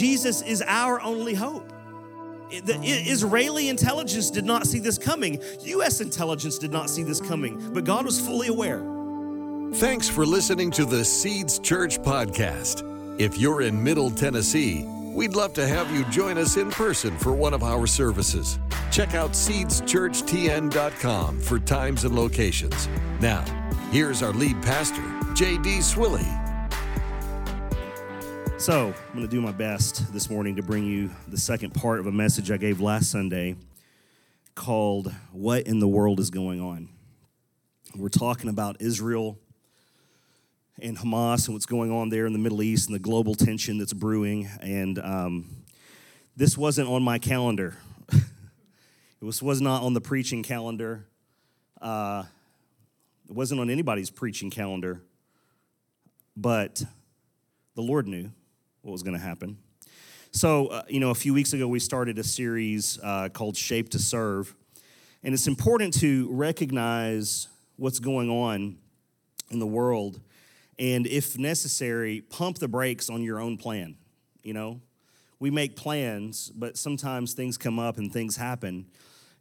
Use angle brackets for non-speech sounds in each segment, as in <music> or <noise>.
Jesus is our only hope. The Israeli intelligence did not see this coming. U.S. intelligence did not see this coming, but God was fully aware. Thanks for listening to the Seeds Church podcast. If you're in Middle Tennessee, we'd love to have you join us in person for one of our services. Check out seedschurchtn.com for times and locations. Now, here's our lead pastor, J.D. Swilley. So, I'm going to do my best this morning to bring you the second part of a message I gave last Sunday called What in the World is Going On? We're talking about Israel and Hamas and what's going on there in the Middle East and the global tension that's brewing. And um, this wasn't on my calendar, <laughs> it was, was not on the preaching calendar. Uh, it wasn't on anybody's preaching calendar, but the Lord knew what was going to happen. So, uh, you know, a few weeks ago, we started a series uh, called Shape to Serve. And it's important to recognize what's going on in the world and, if necessary, pump the brakes on your own plan. You know, we make plans, but sometimes things come up and things happen,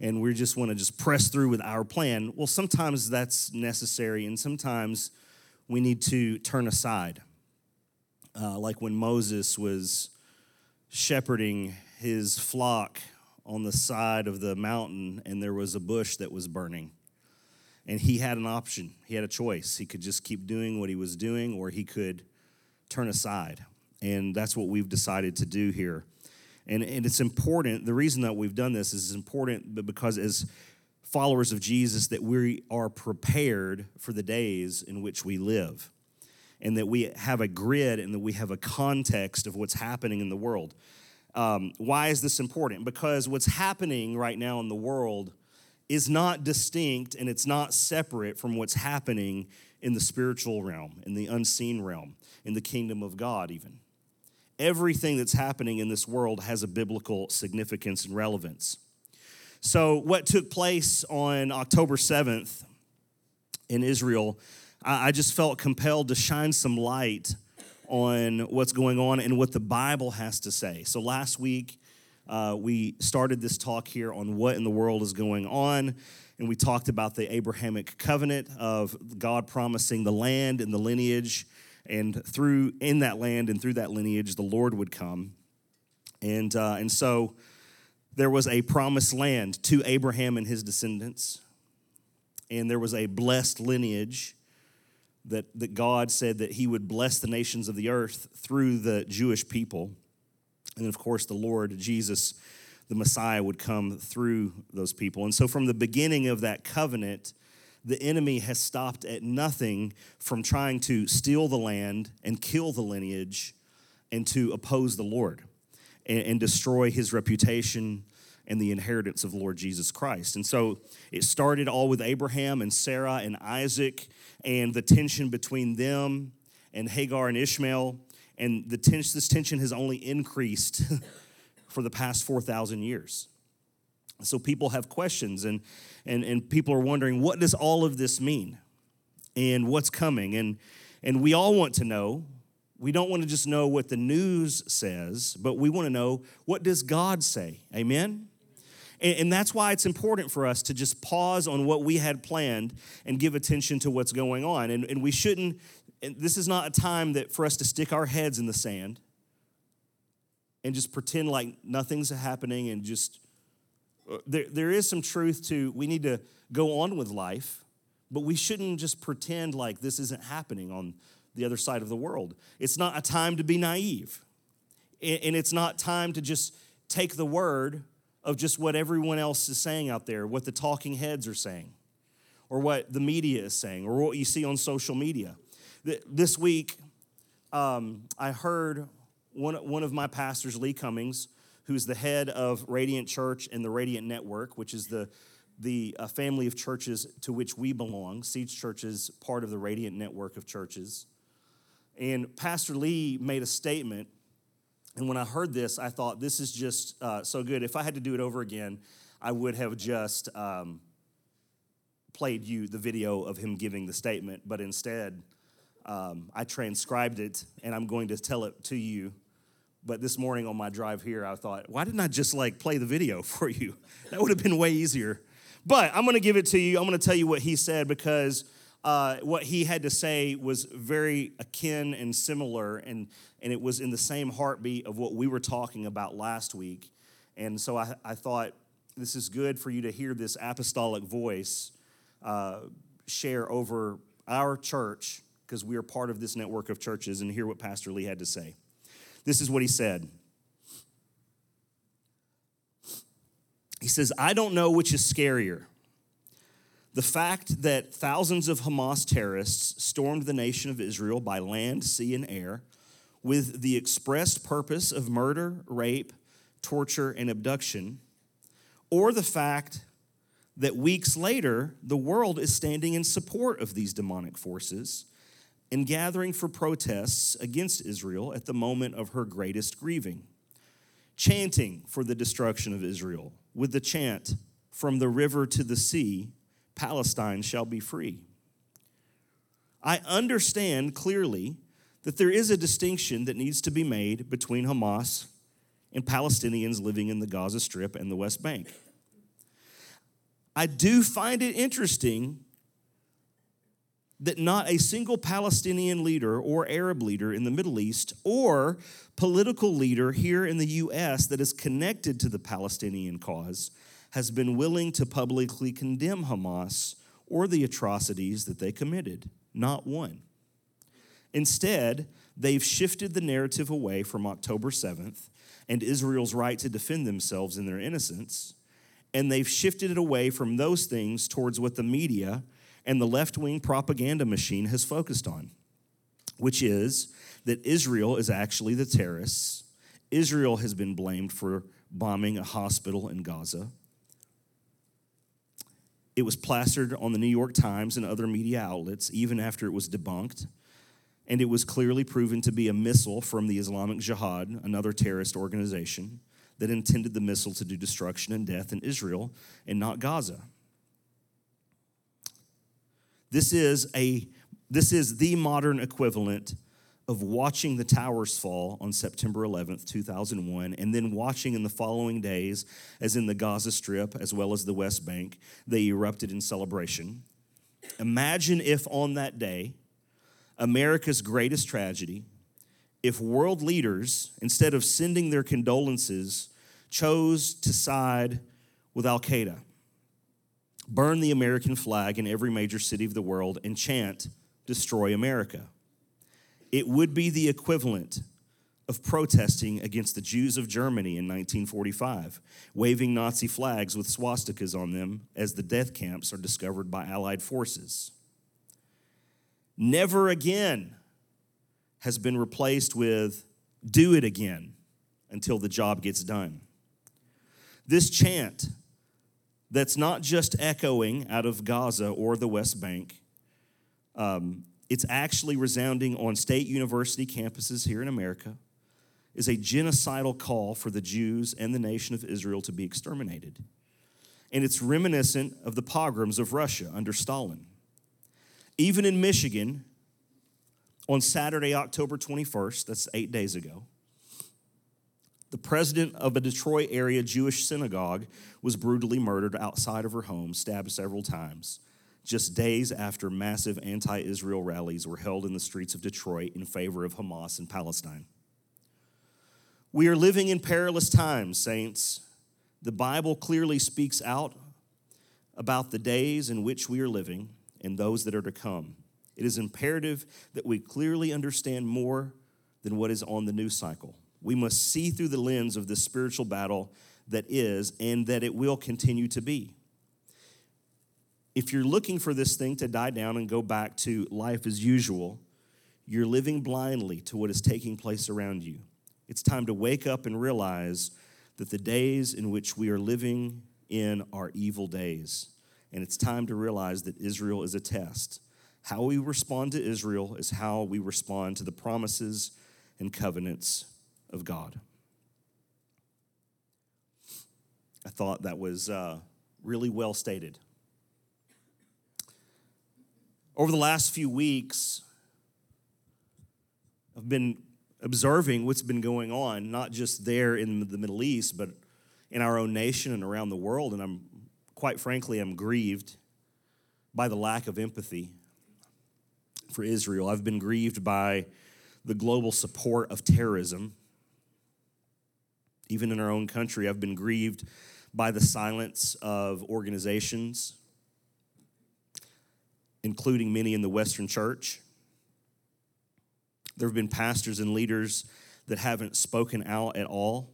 and we just want to just press through with our plan. Well, sometimes that's necessary, and sometimes we need to turn aside uh, like when Moses was shepherding his flock on the side of the mountain and there was a bush that was burning. And he had an option, he had a choice. He could just keep doing what he was doing or he could turn aside. And that's what we've decided to do here. And, and it's important, the reason that we've done this is important because as followers of Jesus that we are prepared for the days in which we live and that we have a grid and that we have a context of what's happening in the world. Um, why is this important? Because what's happening right now in the world is not distinct and it's not separate from what's happening in the spiritual realm, in the unseen realm, in the kingdom of God, even. Everything that's happening in this world has a biblical significance and relevance. So, what took place on October 7th in Israel I just felt compelled to shine some light on what's going on and what the Bible has to say. So last week, uh, we started this talk here on what in the world is going on. And we talked about the Abrahamic covenant of God promising the land and the lineage. And through in that land and through that lineage, the Lord would come. And, uh, and so there was a promised land to Abraham and his descendants. And there was a blessed lineage that, that God said that He would bless the nations of the earth through the Jewish people. And of course, the Lord Jesus, the Messiah, would come through those people. And so, from the beginning of that covenant, the enemy has stopped at nothing from trying to steal the land and kill the lineage and to oppose the Lord and, and destroy his reputation and the inheritance of Lord Jesus Christ. And so it started all with Abraham and Sarah and Isaac and the tension between them and Hagar and Ishmael. And the tension, this tension has only increased <laughs> for the past 4,000 years. So people have questions and, and, and people are wondering, what does all of this mean? And what's coming? And, and we all want to know. We don't want to just know what the news says, but we want to know what does God say? Amen? And, that's why it's important for us to just pause on what we had planned and give attention to what's going on. And, and we shouldn't, this is not a time that for us to stick our heads in the sand and just pretend like nothing's happening and just, uh, there, there is some truth to we need to go on with life, but we shouldn't just pretend like this isn't happening on the other side of the world. It's not a time to be naive. And it's not time to just take the word of just what everyone else is saying out there, what the talking heads are saying, or what the media is saying, or what you see on social media. This week, um, I heard one, one of my pastors, Lee Cummings, who's the head of Radiant Church and the Radiant Network, which is the, the uh, family of churches to which we belong. Seeds Church is part of the Radiant Network of churches. And Pastor Lee made a statement and when I heard this, I thought, this is just uh, so good. If I had to do it over again, I would have just um, played you the video of him giving the statement, but instead, um, I transcribed it and I'm going to tell it to you But this morning on my drive here, I thought, why didn't I just like play the video <laughs> for you? That would have been way easier. But I'm going to give it to you. I'm going to tell you what he said because uh, what he had to say was very akin and similar, and, and it was in the same heartbeat of what we were talking about last week. And so I, I thought this is good for you to hear this apostolic voice uh, share over our church because we are part of this network of churches and hear what Pastor Lee had to say. This is what he said. He says, I don't know which is scarier. The fact that thousands of Hamas terrorists stormed the nation of Israel by land, sea, and air with the expressed purpose of murder, rape, torture, and abduction, or the fact that weeks later, the world is standing in support of these demonic forces and gathering for protests against Israel at the moment of her greatest grieving, chanting for the destruction of Israel with the chant, From the river to the sea, Palestine shall be free. I understand clearly that there is a distinction that needs to be made between Hamas and Palestinians living in the Gaza Strip and the West Bank. I do find it interesting that not a single Palestinian leader or Arab leader in the Middle East or political leader here in the US that is connected to the Palestinian cause has been willing to publicly condemn Hamas or the atrocities that they committed. Not one. Instead, they've shifted the narrative away from October 7th and Israel's right to defend themselves in their innocence, and they've shifted it away from those things towards what the media and the left wing propaganda machine has focused on, which is that Israel is actually the terrorists. Israel has been blamed for bombing a hospital in Gaza. It was plastered on the New York Times and other media outlets even after it was debunked. And it was clearly proven to be a missile from the Islamic Jihad, another terrorist organization that intended the missile to do destruction and death in Israel and not Gaza. This is a this is the modern equivalent of watching the towers fall on September 11th, 2001, and then watching in the following days, as in the Gaza Strip as well as the West Bank, they erupted in celebration. Imagine if on that day, America's greatest tragedy, if world leaders, instead of sending their condolences, chose to side with Al Qaeda, burn the American flag in every major city of the world, and chant, Destroy America it would be the equivalent of protesting against the Jews of Germany in 1945, waving Nazi flags with swastikas on them as the death camps are discovered by Allied forces. Never again has been replaced with do it again until the job gets done. This chant that's not just echoing out of Gaza or the West Bank, um, it's actually resounding on state university campuses here in America, is a genocidal call for the Jews and the nation of Israel to be exterminated. And it's reminiscent of the pogroms of Russia under Stalin. Even in Michigan, on Saturday, October 21st, that's eight days ago, the president of a Detroit area Jewish synagogue was brutally murdered outside of her home, stabbed several times just days after massive anti Israel rallies were held in the streets of Detroit in favor of Hamas and Palestine. We are living in perilous times, saints. The Bible clearly speaks out about the days in which we are living and those that are to come. It is imperative that we clearly understand more than what is on the news cycle. We must see through the lens of this spiritual battle that is and that it will continue to be if you're looking for this thing to die down and go back to life as usual, you're living blindly to what is taking place around you. It's time to wake up and realize that the days in which we are living in are evil days. And it's time to realize that Israel is a test. How we respond to Israel is how we respond to the promises and covenants of God. I thought that was uh, really well stated. Over the last few weeks, I've been observing what's been going on, not just there in the Middle East, but in our own nation and around the world. And I'm, quite frankly, I'm grieved by the lack of empathy for Israel. I've been grieved by the global support of terrorism. Even in our own country, I've been grieved by the silence of organizations, including many in the Western church. There have been pastors and leaders that haven't spoken out at all.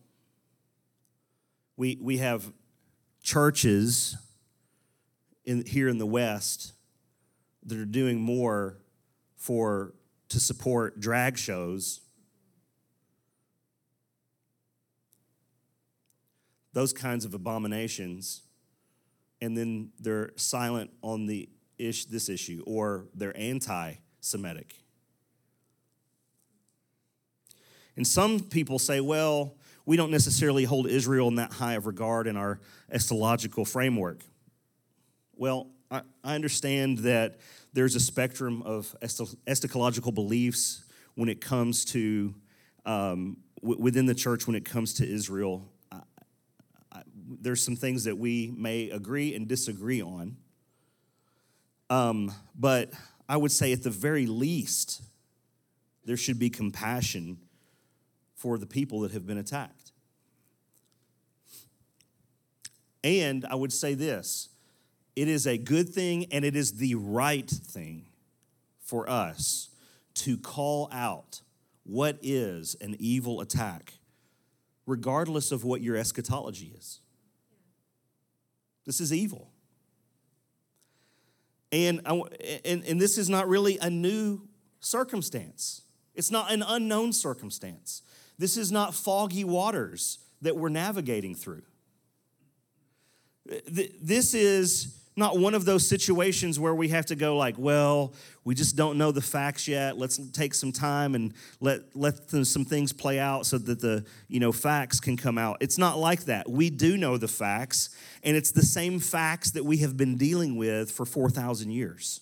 We, we have churches in, here in the West that are doing more for to support drag shows. Those kinds of abominations. And then they're silent on the ish this issue or they're anti-semitic. And some people say well we don't necessarily hold israel in that high of regard in our eschatological framework well i, I understand that there's a spectrum of eschatological beliefs when it comes to um, w- within the church when it comes to israel there's some things that we may agree and disagree on. Um, but I would say, at the very least, there should be compassion for the people that have been attacked. And I would say this it is a good thing and it is the right thing for us to call out what is an evil attack, regardless of what your eschatology is. This is evil. And, and, and this is not really a new circumstance. It's not an unknown circumstance. This is not foggy waters that we're navigating through. This is not one of those situations where we have to go like well we just don't know the facts yet. Let's take some time and let let some things play out so that the you know facts can come out. It's not like that. We do know the facts and it's the same facts that we have been dealing with for 4000 years.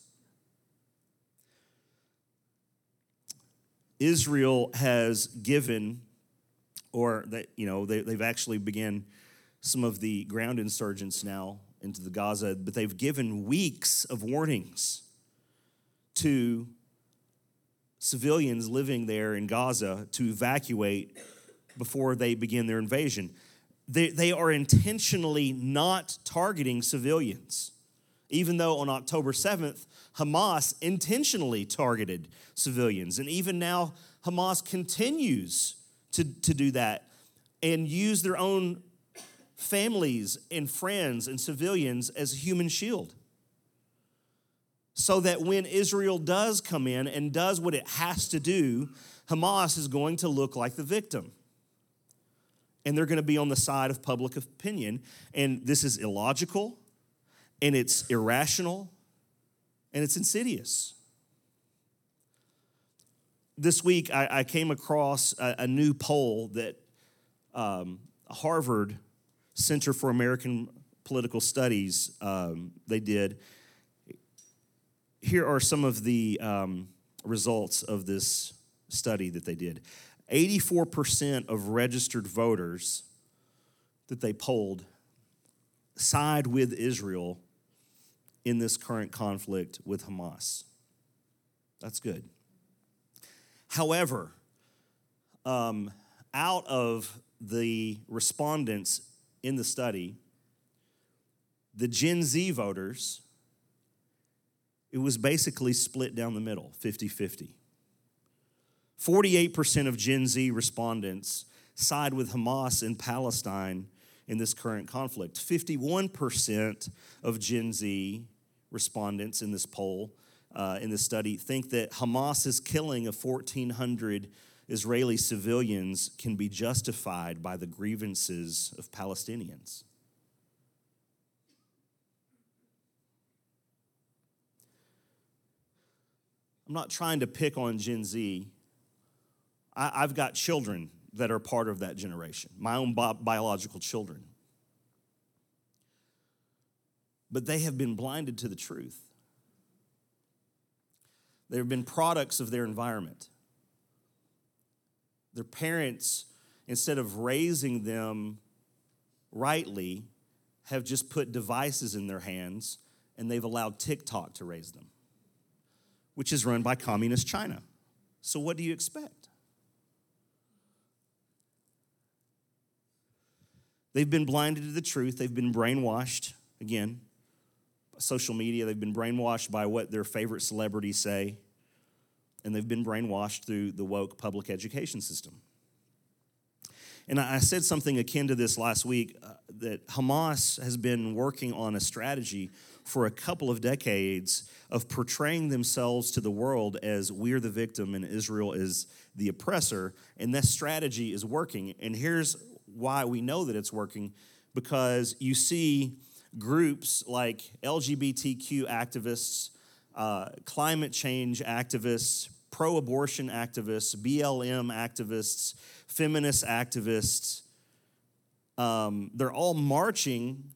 Israel has given or that you know they, they've actually began some of the ground insurgents now into the Gaza, but they've given weeks of warnings to civilians living there in Gaza to evacuate before they begin their invasion. They, they are intentionally not targeting civilians, even though on October 7th, Hamas intentionally targeted civilians. And even now, Hamas continues to, to do that and use their own families and friends and civilians as a human shield. So that when Israel does come in and does what it has to do, Hamas is going to look like the victim. And they're going to be on the side of public opinion. And this is illogical, and it's irrational, and it's insidious. This week, I, I came across a, a, new poll that um, Harvard Center for American Political Studies um, they did. Here are some of the um, results of this study that they did 84% of registered voters that they polled side with Israel in this current conflict with Hamas. That's good. However, um, out of the respondents in the study, the Gen Z voters, it was basically split down the middle 50 50. 48% of Gen Z respondents side with Hamas in Palestine in this current conflict. 51% of Gen Z respondents in this poll, uh, in this study, think that Hamas's killing of 1,400 Israeli civilians can be justified by the grievances of Palestinians. I'm not trying to pick on Gen Z. I, have got children that are part of that generation, my own bi- biological children. But they have been blinded to the truth. They have been products of their environment. their parents, instead of raising them rightly, have just put devices in their hands and they've allowed TikTok to raise them, which is run by communist China. So, what do you expect? They've been blinded to the truth, they've been brainwashed, again, social media, they've been brainwashed by what their favorite celebrities say, and they've been brainwashed through the woke public education system. And I said something akin to this last week uh, that Hamas has been working on a strategy for a couple of decades of portraying themselves to the world as we're the victim and Israel is the oppressor. And that strategy is working. And here's why we know that it's working because you see groups like LGBTQ activists, uh, climate change activists, pro abortion activists, BLM activists, feminist activists. Um, they're all marching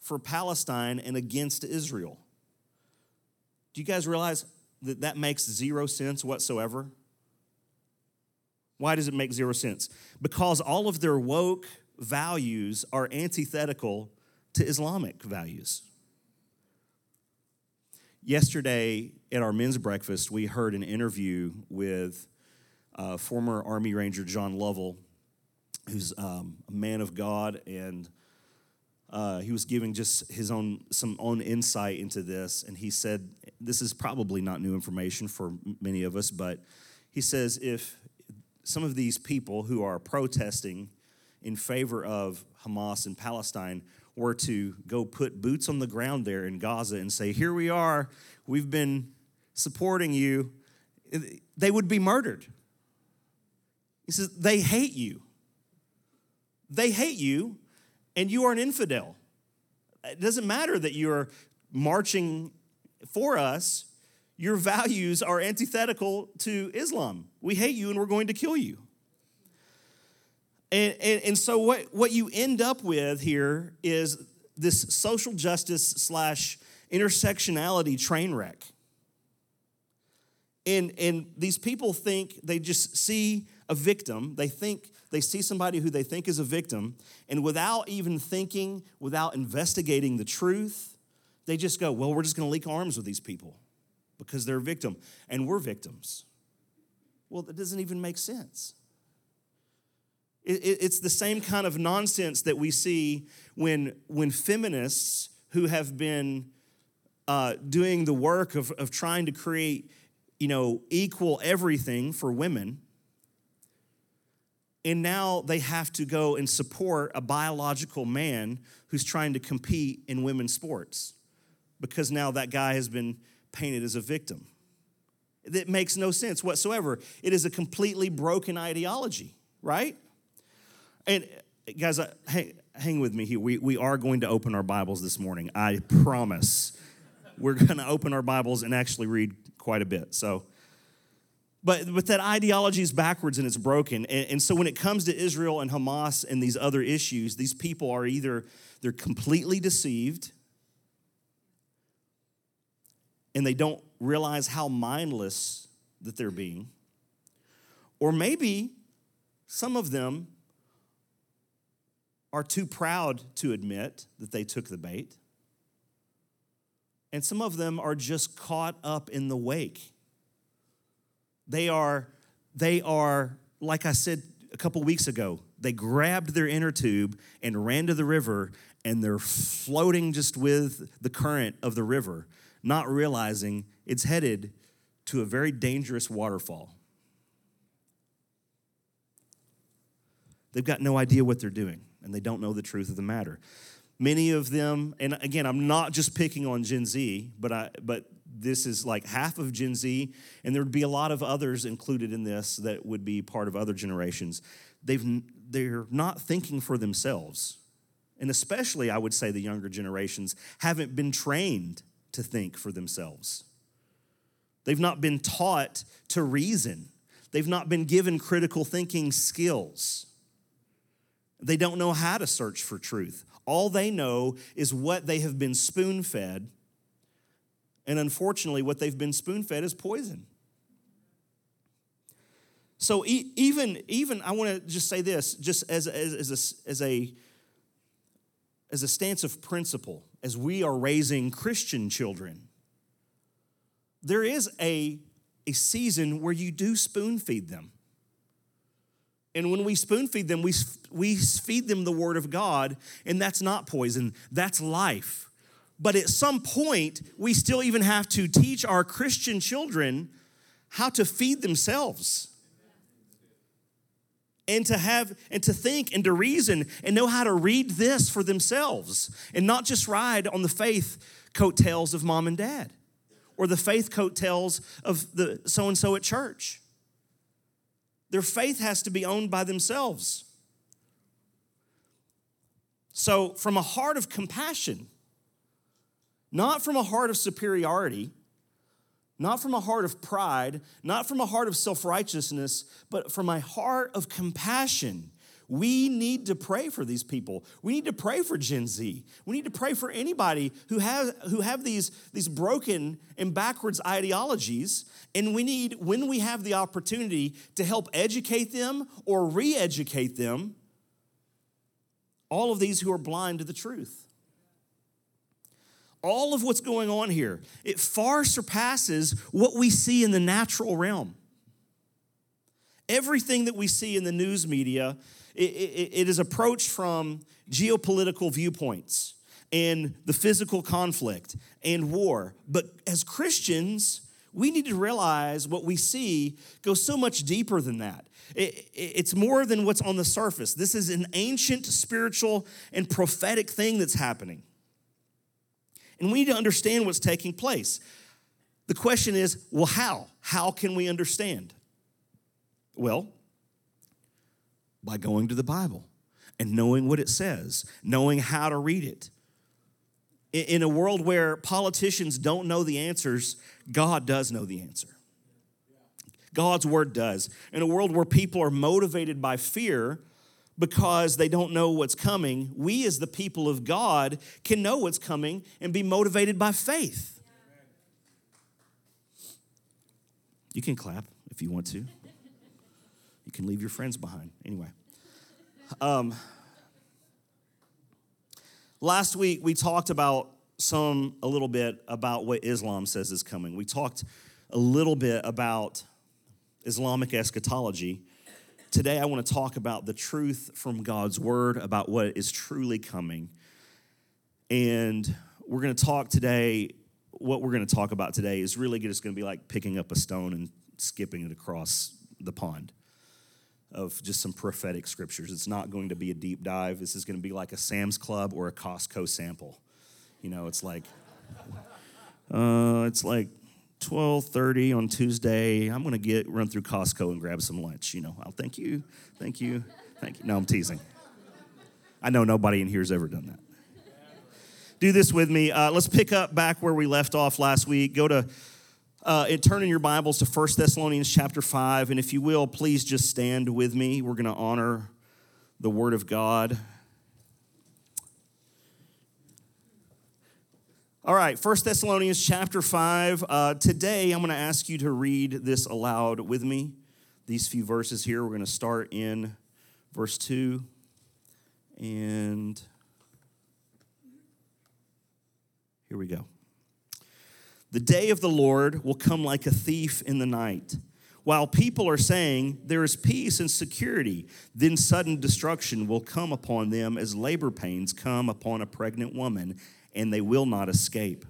for Palestine and against Israel. Do you guys realize that that makes zero sense whatsoever? Why does it make zero sense? Because all of their woke values are antithetical to Islamic values. Yesterday at our men's breakfast, we heard an interview with uh, former Army Ranger John Lovell, who's um, a man of God, and uh, he was giving just his own some own insight into this. And he said, "This is probably not new information for many of us, but he says if some of these people who are protesting in favor of Hamas in Palestine were to go put boots on the ground there in Gaza and say, Here we are, we've been supporting you, they would be murdered. He says, They hate you. They hate you, and you are an infidel. It doesn't matter that you're marching for us, your values are antithetical to Islam. We hate you and we're going to kill you. And, and, and so what, what you end up with here is this social justice slash intersectionality train wreck. And, and these people think they just see a victim. They think they see somebody who they think is a victim, and without even thinking, without investigating the truth, they just go, Well, we're just gonna link arms with these people because they're a victim, and we're victims. Well, that doesn't even make sense. It's the same kind of nonsense that we see when, when feminists who have been uh, doing the work of, of trying to create, you know, equal everything for women, and now they have to go and support a biological man who's trying to compete in women's sports because now that guy has been painted as a victim. That makes no sense whatsoever. It is a completely broken ideology, right? And guys, uh, hang, hang with me here. We, we are going to open our Bibles this morning. I promise. We're going to open our Bibles and actually read quite a bit. So, but, but that ideology is backwards and it's broken. And, and so when it comes to Israel and Hamas and these other issues, these people are either they're completely deceived and they don't realize how mindless that they're being. Or maybe some of them are too proud to admit that they took the bait. And some of them are just caught up in the wake. They are, they are, like I said a couple weeks ago, they grabbed their inner tube and ran to the river, and they're floating just with the current of the river, not realizing it's headed to a very dangerous waterfall. They've got no idea what they're doing and they don't know the truth of the matter. Many of them, and again, I'm not just picking on Gen Z, but I, but this is like half of Gen Z, and there'd be a lot of others included in this that would be part of other generations. They've they're not thinking for themselves, and especially I would say the younger generations haven't been trained to think for themselves. They've not been taught to reason. They've not been given critical thinking skills. They don't know how to search for truth. All they know is what they have been spoon fed. And unfortunately, what they've been spoon fed is poison. So even even I want to just say this, just as as, as a, as a as a stance of principle, as we are raising Christian children, there is a a season where you do spoon feed them. And when we spoon feed them, we, we feed them the word of God, and that's not poison, that's life. But at some point, we still even have to teach our Christian children how to feed themselves and to have and to think and to reason and know how to read this for themselves and not just ride on the faith coattails of mom and dad or the faith coattails of the so and so at church. Their faith has to be owned by themselves. So, from a heart of compassion, not from a heart of superiority, not from a heart of pride, not from a heart of self righteousness, but from a heart of compassion. We need to pray for these people. We need to pray for Gen Z. We need to pray for anybody who has who have these, these broken and backwards ideologies. And we need, when we have the opportunity to help educate them or re educate them, all of these who are blind to the truth all of what's going on here, it far surpasses what we see in the natural realm. Everything that we see in the news media, it, it, it is approached from geopolitical viewpoints and the physical conflict and war. But as Christians, we need to realize what we see goes so much deeper than that. It, it's more than what's on the surface. This is an ancient spiritual and prophetic thing that's happening. And we need to understand what's taking place. The question is well, how? How can we understand? Well, by going to the Bible and knowing what it says, knowing how to read it. In a world where politicians don't know the answers, God does know the answer. God's word does. In a world where people are motivated by fear, because they don't know what's coming, we as the people of God can know what's coming and be motivated by faith. You can clap if you want to. You can leave your friends behind. Anyway. Um, last week we talked about some a little bit about what Islam says is coming. We talked a little bit about Islamic eschatology Today, I want to talk about the truth from God's word about what is truly coming. And we're going to talk today, what we're going to talk about today is really just going to be like picking up a stone and skipping it across the pond of just some prophetic scriptures. It's not going to be a deep dive. This is going to be like a Sam's Club or a Costco sample. You know, it's like, uh, it's like 12:30 on Tuesday. I'm going to get run through Costco and grab some lunch. You know, I'll thank you, thank you, thank you. No, I'm teasing. I know nobody in here has ever done that. Do this with me. Uh, let's pick up back where we left off last week. Go to uh, and turn in your Bibles to 1 Thessalonians chapter 5. And if you will, please just stand with me. We're going to honor the Word of God All right, First Thessalonians chapter 5. Uh, today, I'm going to ask you to read this aloud with me. These few verses here. We're going to start in verse 2 and here we go. The day of the Lord will come like a thief in the night. While people are saying there is peace and security, then sudden destruction will come upon them as labor pains come upon a pregnant woman and they will not escape.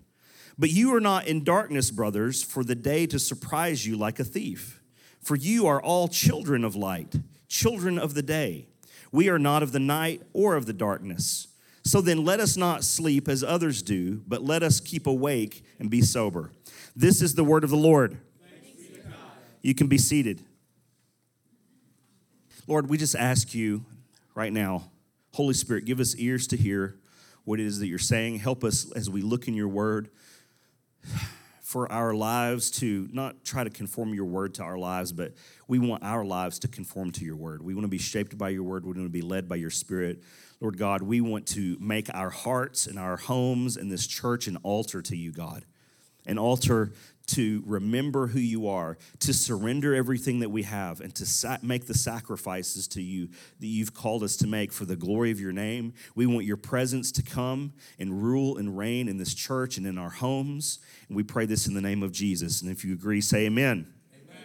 But you are not in darkness, brothers, for the day to surprise you like a thief. For you are all children of light, children of the day. We are not of the night or of the darkness. So then let us not sleep as others do, but let us keep awake and be sober. This is the word of the Lord. You can be seated. Lord, we just ask you right now, Holy Spirit, give us ears to hear what it is that you're saying. Help us as we look in your word for our lives to not try to conform your word to our lives, but we want our lives to conform to your word. We want to be shaped by your word. We want to be led by your spirit. Lord God, we want to make our hearts and our homes and this church an altar to you, God, an altar to remember who you are, to surrender everything that we have, and to sa- make the sacrifices to you that you've called us to make for the glory of your name. We want your presence to come and rule and reign in this church and in our homes. And we pray this in the name of Jesus. And if you agree, say amen. amen.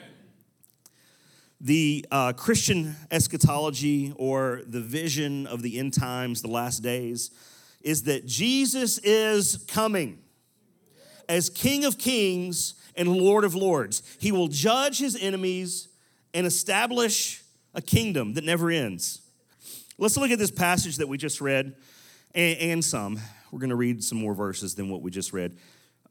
The uh, Christian eschatology or the vision of the end times, the last days, is that Jesus is coming as King of Kings and Lord of Lords. He will judge his enemies and establish a kingdom that never ends. Let's look at this passage that we just read and, and some. We're going to read some more verses than what we just read.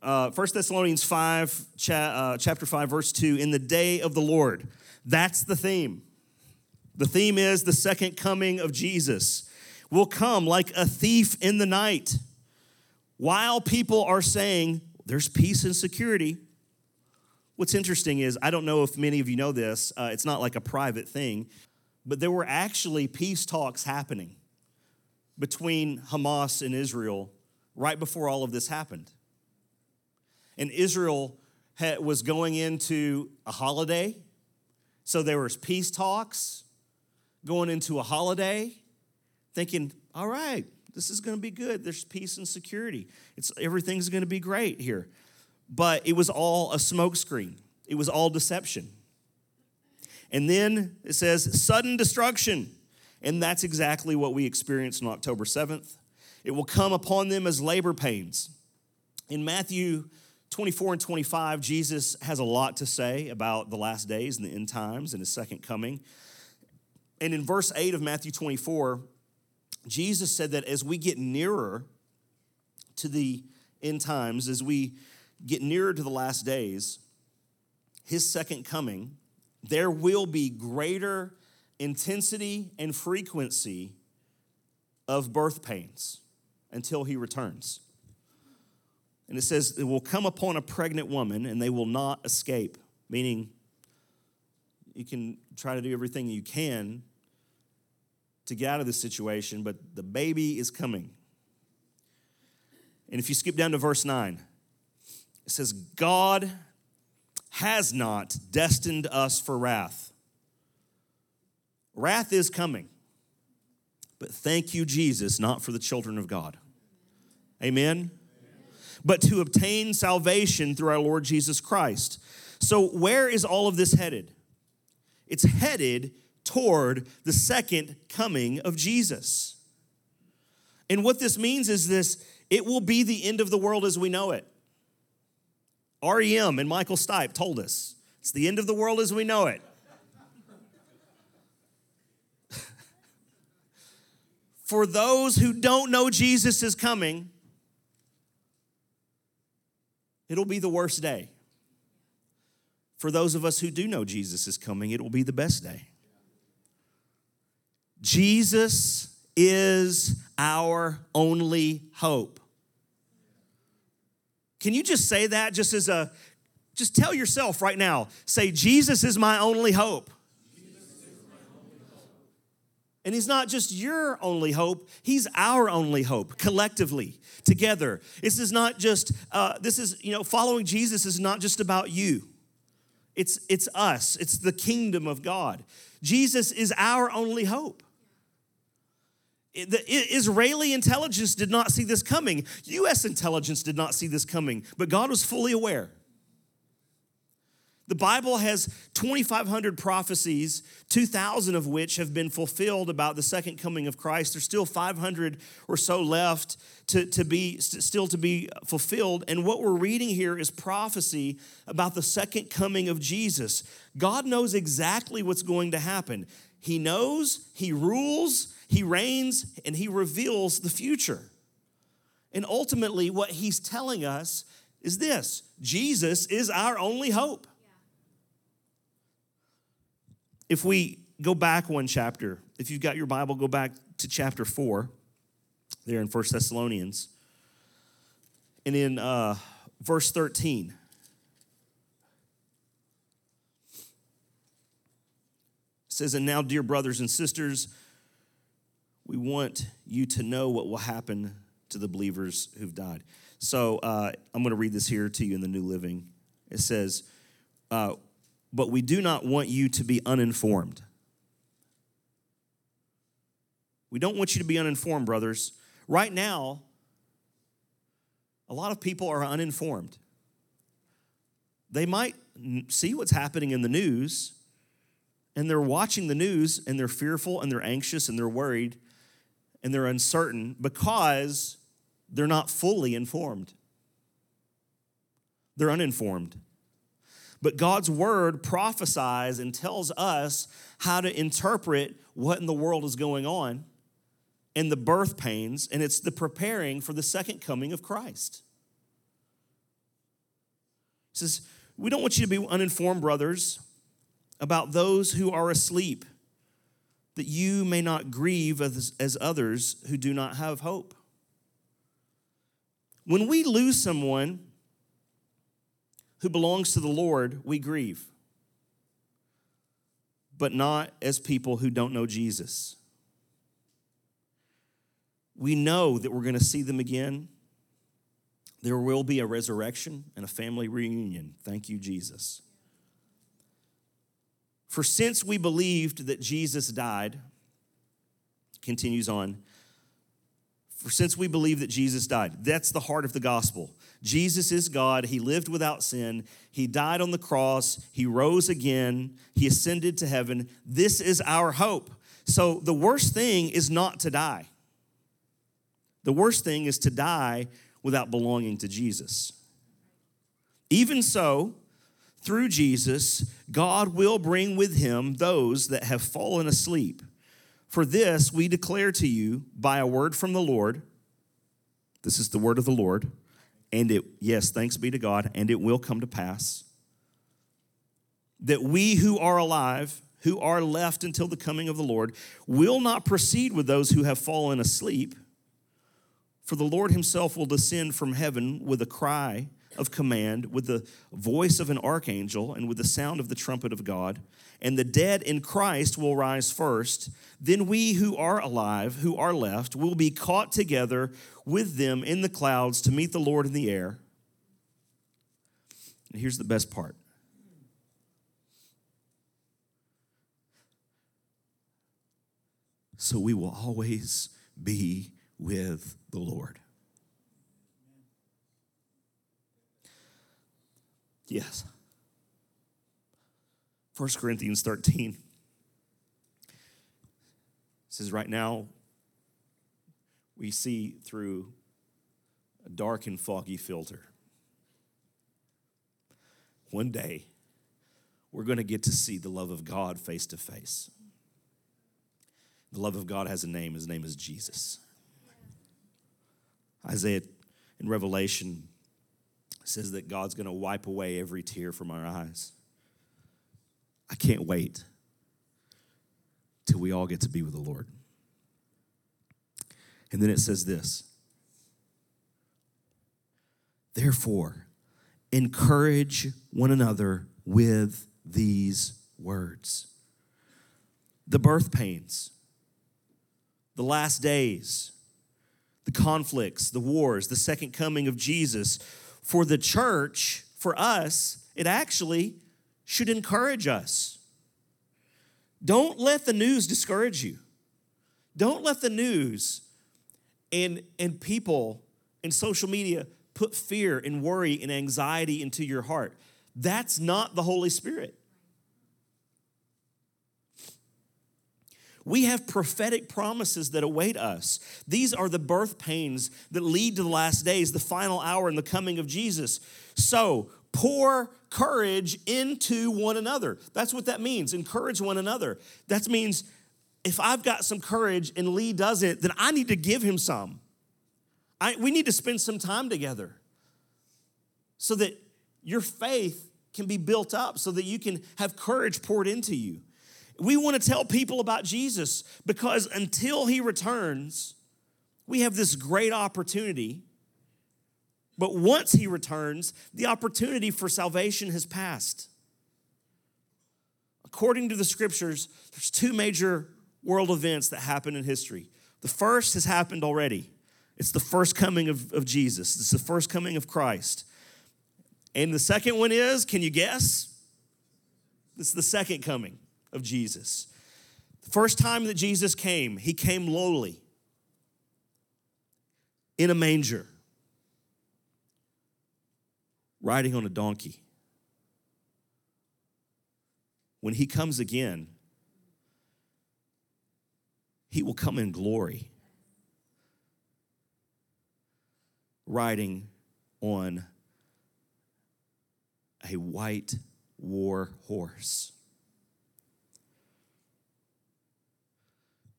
Uh, 1 Thessalonians 5, cha- uh, chapter 5, verse 2 In the day of the Lord. That's the theme. The theme is the second coming of Jesus will come like a thief in the night. While people are saying, there's peace and security. What's interesting is, I don't know if many of you know this, uh, it's not like a private thing, but there were actually peace talks happening between Hamas and Israel right before all of this happened. And Israel had, was going into a holiday, so there was peace talks going into a holiday, thinking, all right, this is going to be good. There's peace and security. It's everything's going to be great here. But it was all a smokescreen. It was all deception. And then it says sudden destruction. And that's exactly what we experienced on October 7th. It will come upon them as labor pains. In Matthew 24 and 25, Jesus has a lot to say about the last days and the end times and his second coming. And in verse 8 of Matthew 24, Jesus said that as we get nearer to the end times, as we get nearer to the last days, his second coming, there will be greater intensity and frequency of birth pains until he returns. And it says, it will come upon a pregnant woman and they will not escape, meaning you can try to do everything you can to get out of this situation, but the baby is coming. And if you skip down to verse 9, it says, God has not destined us for wrath. Wrath is coming. But thank you, Jesus, not for the children of God. Amen? Amen? But to obtain salvation through our Lord Jesus Christ. So, where is all of this headed? It's headed toward the second coming of Jesus. And what this means is this it will be the end of the world as we know it. REM and Michael Stipe told us it's the end of the world as we know it. <laughs> For those who don't know Jesus is coming, it'll be the worst day. For those of us who do know Jesus is coming, it will be the best day. Jesus is our only hope. Can you just say that just as a, just tell yourself right now, say, Jesus is my only hope. And he's not just your only hope, he's our only hope collectively, together. This is not just, uh, this is, you know, following Jesus is not just about you. It's, it's us, it's the kingdom of God. Jesus is our only hope. The Israeli intelligence did not see this coming. US intelligence did not see this coming, but God was fully aware. The Bible has 2,500 prophecies, 2,000 of which have been fulfilled about the second coming of Christ. There's still 500 or so left to, to be still to be fulfilled. And what we're reading here is prophecy about the second coming of Jesus. God knows exactly what's going to happen. He knows, He rules, He reigns, and He reveals the future. And ultimately, what He's telling us is this Jesus is our only hope. If we go back one chapter, if you've got your Bible, go back to chapter 4 there in First Thessalonians. And in uh, verse 13, says, And now, dear brothers and sisters, we want you to know what will happen to the believers who've died. So uh, I'm going to read this here to you in the New Living. It says, uh, But we do not want you to be uninformed. We don't want you to be uninformed, brothers. Right now, a lot of people are uninformed. They might see what's happening in the news, and they're watching the news and they're fearful and they're anxious and they're worried and they're uncertain because they're not fully informed. They're uninformed. But God's word prophesies and tells us how to interpret what in the world is going on and the birth pains, and it's the preparing for the second coming of Christ. He says, We don't want you to be uninformed, brothers, about those who are asleep, that you may not grieve as, as others who do not have hope. When we lose someone who belongs to the Lord, we grieve, but not as people who don't know Jesus. We know that we're going to see them again. There will be a resurrection and a family reunion. Thank you, Jesus. For since we believed that Jesus died, continues on, for since we believe that Jesus died, that's the heart of the gospel. Jesus is God. He lived without sin. He died on the cross. He rose again. He ascended to heaven. This is our hope. So the worst thing is not to die. The worst thing is to die without belonging to Jesus. Even so, through Jesus, God will bring with him those that have fallen asleep. For this we declare to you by a word from the Lord. This is the word of the Lord. And it, yes, thanks be to God, and it will come to pass that we who are alive, who are left until the coming of the Lord, will not proceed with those who have fallen asleep. For the Lord himself will descend from heaven with a cry of command, with the voice of an archangel, and with the sound of the trumpet of God. And the dead in Christ will rise first. Then we who are alive, who are left, will be caught together with them in the clouds to meet the Lord in the air. And here's the best part. So we will always be with the Lord. Yes. 1 Corinthians 13 says, Right now, we see through a dark and foggy filter. One day, we're going to get to see the love of God face to face. The love of God has a name, his name is Jesus. Isaiah in Revelation says that God's going to wipe away every tear from our eyes. I can't wait till we all get to be with the Lord. And then it says this Therefore, encourage one another with these words. The birth pains, the last days, the conflicts, the wars, the second coming of Jesus. For the church, for us, it actually should encourage us. Don't let the news discourage you. Don't let the news and, and people in social media put fear and worry and anxiety into your heart. That's not the Holy Spirit. We have prophetic promises that await us. These are the birth pains that lead to the last days, the final hour, and the coming of Jesus. So, pour courage into one another. That's what that means. Encourage one another. That means if I've got some courage and Lee doesn't, then I need to give him some. I, we need to spend some time together so that your faith can be built up, so that you can have courage poured into you. We want to tell people about Jesus because until he returns, we have this great opportunity. But once he returns, the opportunity for salvation has passed. According to the scriptures, there's two major world events that happen in history. The first has happened already. It's the first coming of, of Jesus. It's the first coming of Christ. And the second one is can you guess? It's the second coming of Jesus. The first time that Jesus came, he came lowly in a manger, riding on a donkey. When he comes again, he will come in glory, riding on a white war horse.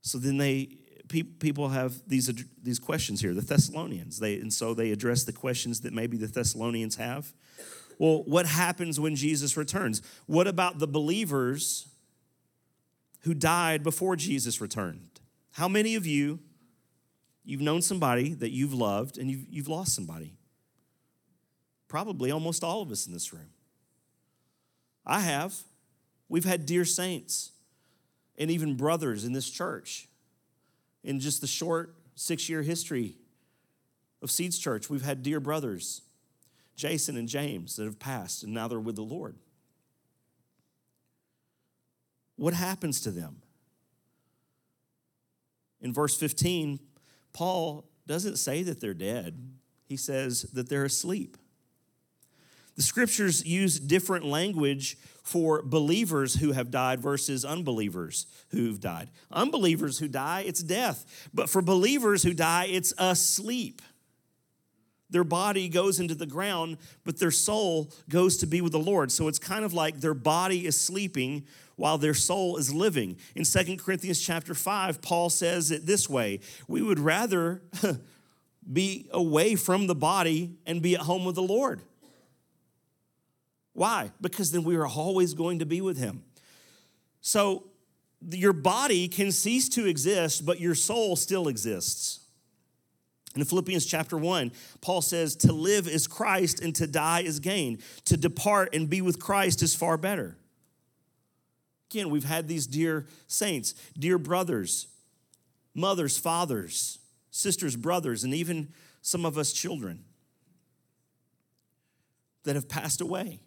So then they people have these these questions here. The Thessalonians, they and so they address the questions that maybe the Thessalonians have. Well, what happens when Jesus returns? What about the believers who died before Jesus returned? How many of you you've known somebody that you've loved and you've, you've lost somebody? Probably almost all of us in this room. I have. We've had dear saints and even brothers in this church. In just the short six year history of Seeds Church, we've had dear brothers, Jason and James, that have passed and now they're with the Lord. What happens to them? In verse 15, Paul doesn't say that they're dead, he says that they're asleep. The scriptures use different language for believers who have died versus unbelievers who've died. Unbelievers who die, it's death. But for believers who die, it's asleep. Their body goes into the ground, but their soul goes to be with the Lord. So it's kind of like their body is sleeping while their soul is living. In Second Corinthians chapter 5, Paul says it this way We would rather <laughs> be away from the body and be at home with the Lord. Why? Because then we are always going to be with Him. So your body can cease to exist, but your soul still exists. In Philippians chapter 1, Paul says, To live is Christ and to die is gain. To depart and be with Christ is far better. Again, we've had these dear saints, dear brothers, mothers, fathers, sisters, brothers, and even some of us children that have passed away.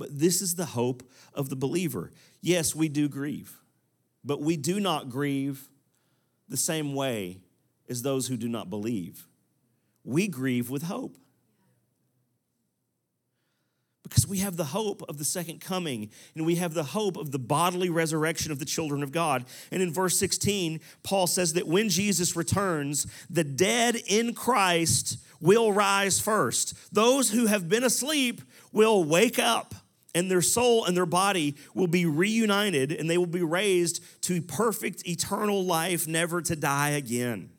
But this is the hope of the believer. Yes, we do grieve, but we do not grieve the same way as those who do not believe. We grieve with hope. Because we have the hope of the second coming, and we have the hope of the bodily resurrection of the children of God. And in verse 16, Paul says that when Jesus returns, the dead in Christ will rise first. Those who have been asleep will wake up and their soul and their body will be reunited and they will be raised to perfect eternal life, never to die again.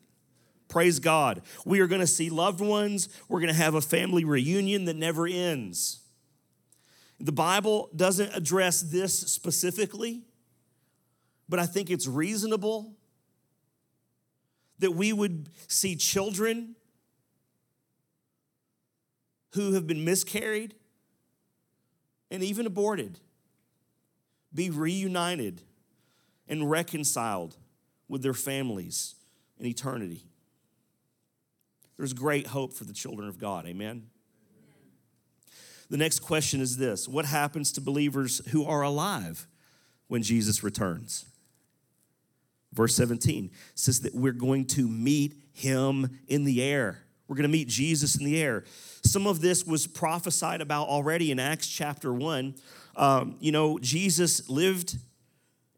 Praise God. We are going to see loved ones. We're going to have a family reunion that never ends. The Bible doesn't address this specifically, but I think it's reasonable that we would see children who have been miscarried and even aborted be reunited and reconciled with their families in eternity. There's great hope for the children of God. Amen. The next question is this What happens to believers who are alive when Jesus returns? Verse 17 says that we're going to meet him in the air. We're going to meet Jesus in the air. Some of this was prophesied about already in Acts chapter 1. Um, you know, Jesus lived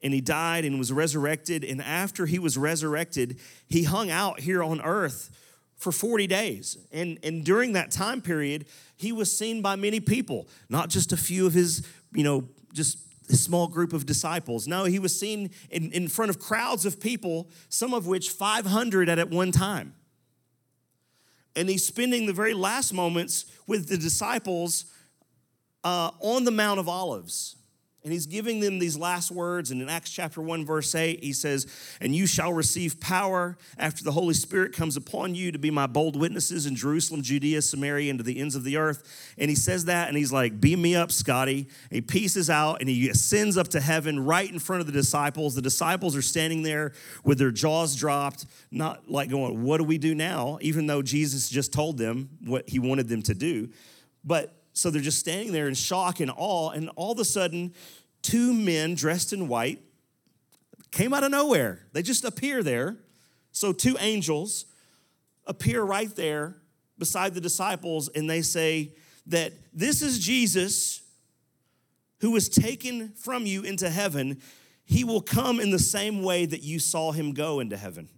and he died and was resurrected. And after he was resurrected, he hung out here on earth for 40 days. And, and during that time period, he was seen by many people, not just a few of his, you know, just a small group of disciples. No, he was seen in, in front of crowds of people, some of which 500 at, at one time and he's spending the very last moments with the disciples uh, on the Mount of Olives. And he's giving them these last words. And in Acts chapter 1, verse 8, he says, And you shall receive power after the Holy Spirit comes upon you to be my bold witnesses in Jerusalem, Judea, Samaria, and to the ends of the earth. And he says that, and he's like, Beam me up, Scotty. And he pieces out and he ascends up to heaven right in front of the disciples. The disciples are standing there with their jaws dropped, not like going, What do we do now? Even though Jesus just told them what he wanted them to do. But so they're just standing there in shock and awe, and all of a sudden, two men dressed in white came out of nowhere. They just appear there. So, two angels appear right there beside the disciples, and they say that this is Jesus who was taken from you into heaven. He will come in the same way that you saw him go into heaven.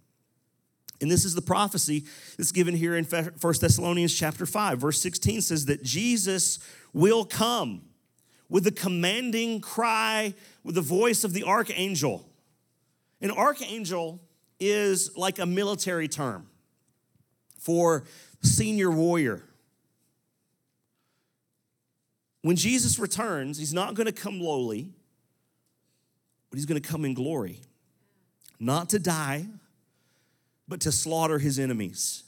And this is the prophecy that's given here in 1 Thessalonians chapter 5. Verse 16 says that Jesus will come with the commanding cry, with the voice of the archangel. An archangel is like a military term for senior warrior. When Jesus returns, he's not going to come lowly, but he's going to come in glory. Not to die, but to slaughter his enemies.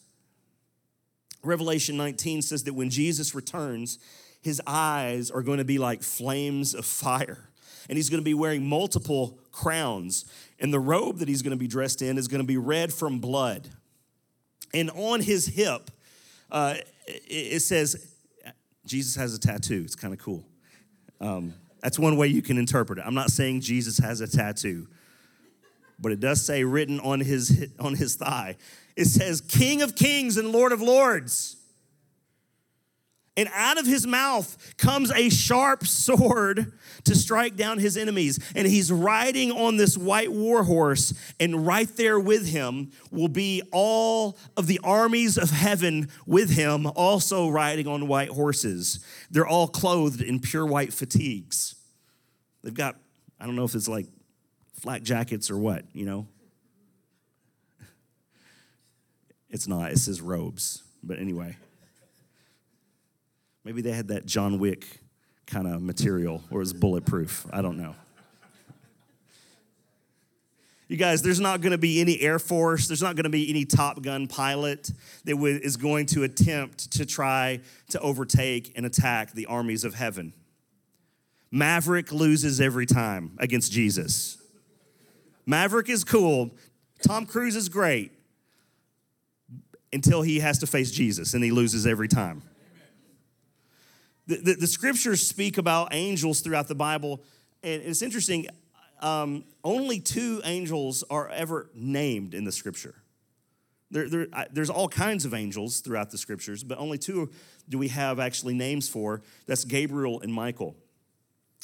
Revelation 19 says that when Jesus returns, his eyes are going to be like flames of fire. And he's going to be wearing multiple crowns. And the robe that he's going to be dressed in is going to be red from blood. And on his hip, uh, it says, Jesus has a tattoo. It's kind of cool. Um, that's one way you can interpret it. I'm not saying Jesus has a tattoo but it does say written on his on his thigh. It says King of Kings and Lord of Lords. And out of his mouth comes a sharp sword to strike down his enemies. And he's riding on this white war horse, and right there with him will be all of the armies of heaven with him, also riding on white horses. They're all clothed in pure white fatigues. They've got, I don't know if it's like flak jackets or what, you know? <laughs> It's not, it says robes. But anyway, maybe they had that John Wick kind of material or it's bulletproof. I don't know. You guys, there's not going to be any Air Force, there's not going to be any Top Gun pilot that is going to attempt to try to overtake and attack the armies of heaven. Maverick loses every time against Jesus. Maverick is cool. Tom Cruise is great until he has to face Jesus and he loses every time. The, the, the scriptures speak about angels throughout the Bible, and it's interesting. Um, only two angels are ever named in the scripture. There, there, there's all kinds of angels throughout the scriptures, but only two do we have actually names for. That's Gabriel and Michael.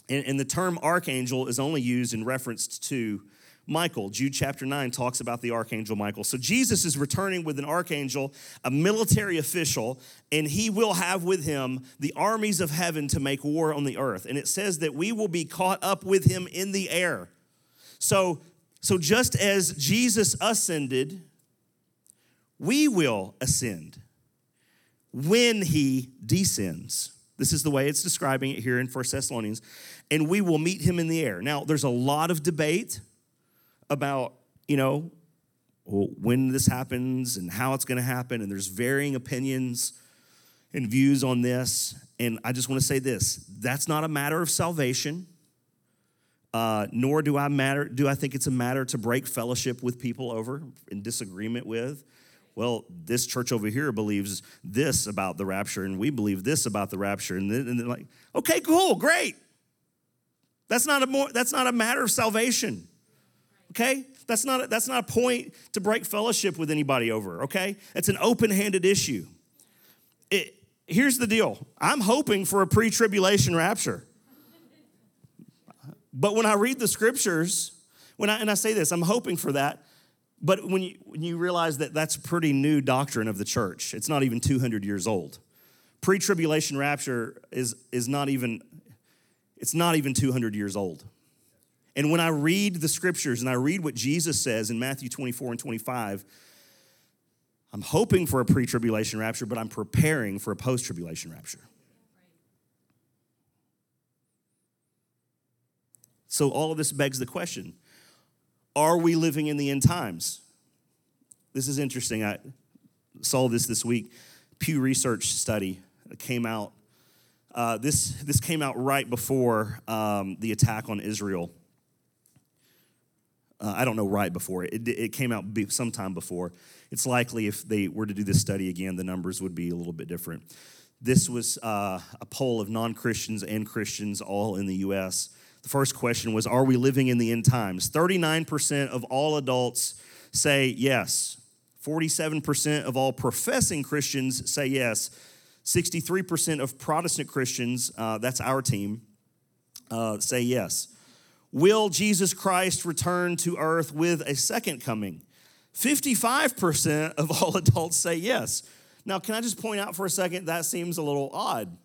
And, and the term archangel is only used in reference to Michael. Jude chapter 9 talks about the archangel Michael. So Jesus is returning with an archangel, a military official, and he will have with him the armies of heaven to make war on the earth. And it says that we will be caught up with him in the air. So, so just as Jesus ascended, we will ascend when he descends. This is the way it's describing it here in 1 Thessalonians. And we will meet him in the air. Now, there's a lot of debate about, you know, when this happens and how it's going to happen, and there's varying opinions and views on this. And I just want to say this that's not a matter of salvation. Uh, nor do I matter. Do I think it's a matter to break fellowship with people over in disagreement with? Well, this church over here believes this about the rapture, and we believe this about the rapture, and, then, and they're like, okay, cool, great. That's not a more. That's not a matter of salvation okay? That's not, a, that's not a point to break fellowship with anybody over, okay? It's an open handed issue. It, here's the deal I'm hoping for a pre tribulation rapture. But when I read the scriptures, when I, and I say this, I'm hoping for that. But when you, when you realize that that's a pretty new doctrine of the church, it's not even 200 years old. Pre tribulation rapture is, is not even, it's not even 200 years old. And when I read the scriptures and I read what Jesus says in Matthew 24 and 25, I'm hoping for a pre tribulation rapture, but I'm preparing for a post tribulation rapture. So, all of this begs the question Are we living in the end times? This is interesting. I saw this this week. Pew Research study came out. Uh, this, this came out right before um, the attack on Israel uh, I don't know right before it. It, came out sometime before. It's likely if they were to do this study again, the numbers would be a little bit different. This was uh, a poll of non Christians and Christians all in the US. The first question was Are we living in the end times? 39% of all adults say yes. 47% of all professing Christians say yes. 63% of Protestant Christians, uh, that's our team, uh, say yes. Will Jesus Christ return to earth with a second coming? 55% of all <laughs> adults say yes. Now, can I just point out for a second that seems a little odd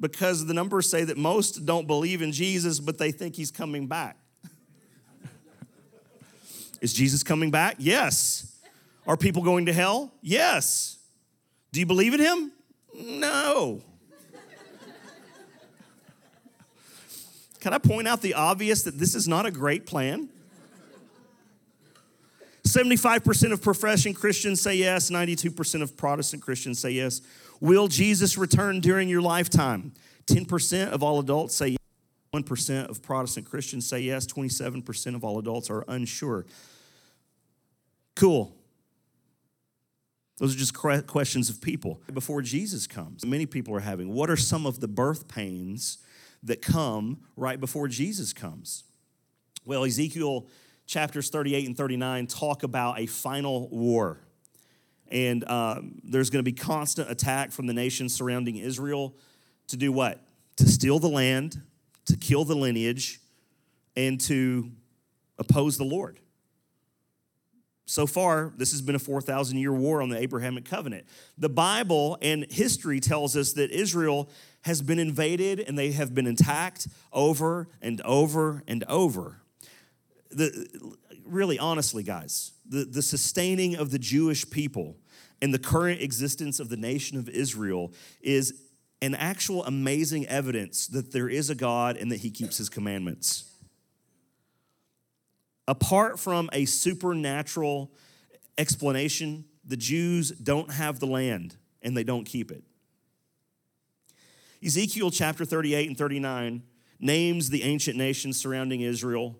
because the numbers say that most don't believe in Jesus, but they think he's coming back. <laughs> Is Jesus coming back? Yes. Are people going to hell? Yes. Do you believe in him? No. Can I point out the obvious that this is not a great plan? 75% of professing Christians say yes, 92% of Protestant Christians say yes. Will Jesus return during your lifetime? 10% of all adults say yes. 1% of Protestant Christians say yes. 27% of all adults are unsure. Cool. Those are just questions of people. Before Jesus comes, many people are having, what are some of the birth pains that come right before Jesus comes? Well, Ezekiel chapters 38 and 39 talk about a final war. And um, there's going to be constant attack from the nations surrounding Israel to do what? To steal the land, to kill the lineage, and to oppose the Lord. So far, this has been a 4,000 year war on the Abrahamic covenant. The Bible and history tells us that Israel has been invaded and they have been attacked over and over and over the, really honestly, guys, the, the sustaining of the Jewish people and the current existence of the nation of Israel is an actual amazing evidence that there is a God and that he keeps his commandments. Apart from a supernatural explanation, the Jews don't have the land and they don't keep it. Ezekiel chapter 38 and 39 names the ancient nations surrounding Israel